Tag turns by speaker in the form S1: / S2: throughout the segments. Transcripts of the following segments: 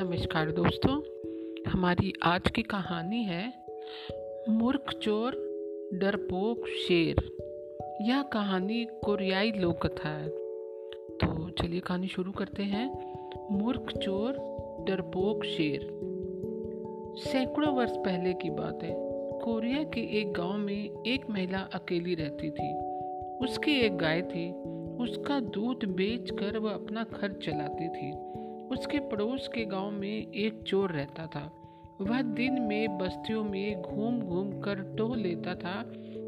S1: नमस्कार दोस्तों, हमारी आज की कहानी है मूर्ख चोर, डरपोक शेर। यह कहानी कोरियाई लोक कथा है। तो चलिए कहानी शुरू करते हैं। मूर्ख चोर, डरपोक शेर। सैकड़ों वर्ष पहले की बात है। कोरिया के एक गाँव में एक महिला अकेली रहती थी। उसकी एक गाय थी। उसका दूध बेचकर वह अपना खर्च चलाती थी। उसके पड़ोस के गाँव में एक चोर रहता था। वह दिन में बस्तियों में घूम घूम कर टोह लेता था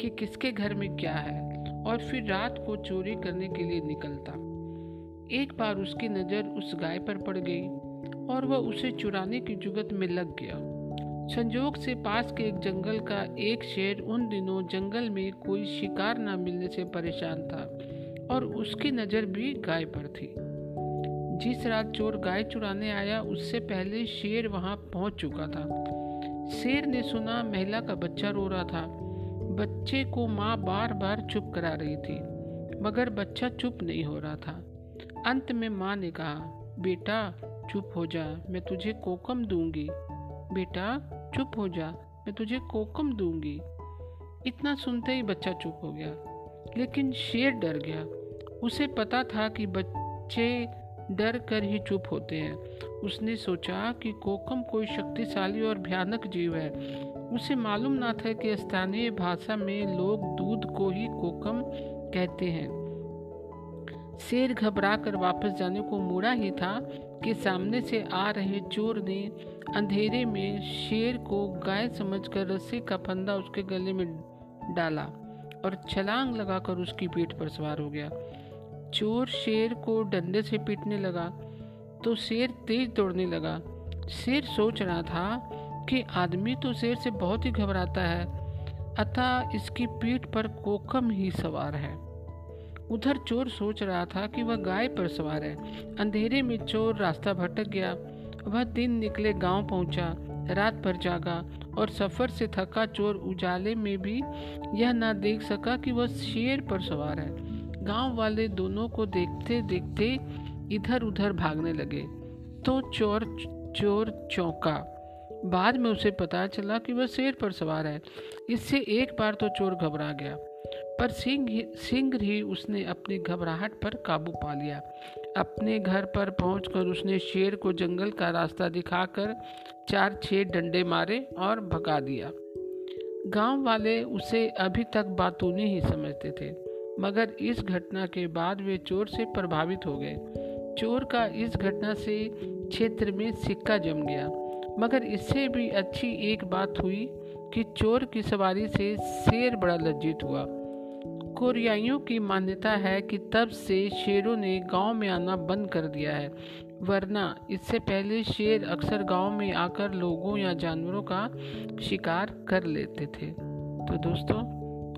S1: कि किसके घर में क्या है और फिर रात को चोरी करने के लिए निकलता। एक बार उसकी नज़र उस गाय पर पड़ गई और वह उसे चुराने की जुगत में लग गया। संजोग से पास के एक जंगल का एक शेर उन दिनों जंगल में कोई शिकार न मिलने से परेशान था और उसकी नज़र भी गाय पर थी। जिस रात चोर गाय चुराने आया, उससे पहले शेर वहाँ पहुँच चुका था। शेर ने सुना, महिला का बच्चा रो रहा था। बच्चे को माँ बार बार चुप करा रही थी, मगर बच्चा चुप नहीं हो रहा था। अंत में माँ ने कहा, बेटा, चुप हो जा, मैं तुझे कोकम दूँगी। बेटा, चुप हो जा, मैं तुझे कोकम दूँगी। इतना सुनते ही बच्चा चुप हो गया, लेकिन शेर डर गया। उसे पता था कि बच्चे डर कर ही चुप होते हैं। उसने सोचा कि कोकम कोई शक्तिशाली और भयानक जीव है। उसे मालूम ना था कि स्थानीय भाषा में लोग दूध को ही कोकम कहते हैं। शेर घबरा कर वापस जाने को मुड़ा ही था कि सामने से आ रहे चोर ने अंधेरे में शेर को गाय समझकर रस्सी का फंदा उसके गले में डाला और छलांग लगाकर उसकी पीठ पर सवार हो गया। चोर शेर को डंडे से पीटने लगा तो शेर तेज दौड़ने लगा। शेर सोच रहा था कि आदमी तो शेर से बहुत ही घबराता है, अतः इसकी पीठ पर कोकम ही सवार है। उधर चोर सोच रहा था कि वह गाय पर सवार है। अंधेरे में चोर रास्ता भटक गया। वह दिन निकले गाँव पहुँचा, रात भर जागा और सफ़र से थका चोर उजाले में भी यह ना देख सका कि वह शेर पर सवार है। गाँव वाले दोनों को देखते देखते इधर उधर भागने लगे। तो चोर चोर चौंका। बाद में उसे पता चला कि वह शेर पर सवार है। इससे एक बार तो चोर घबरा गया, पर सिंह सिंह ही उसने अपनी घबराहट पर काबू पा लिया। अपने घर पर पहुंचकर उसने शेर को जंगल का रास्ता दिखाकर चार छह डंडे मारे और भगा दिया। गाँव वाले उसे अभी तक बातूनी ही समझते थे। मगर इस घटना के बाद वे चोर से प्रभावित हो गए। चोर का इस घटना से क्षेत्र में सिक्का जम गया। मगर इससे भी अच्छी एक बात हुई कि चोर की सवारी से शेर बड़ा लज्जित हुआ। कोरियाइयों की मान्यता है कि तब से शेरों ने गाँव में आना बंद कर दिया है, वरना इससे पहले शेर अक्सर गाँव में आकर लोगों या जानवरों का शिकार कर लेते थे। तो दोस्तों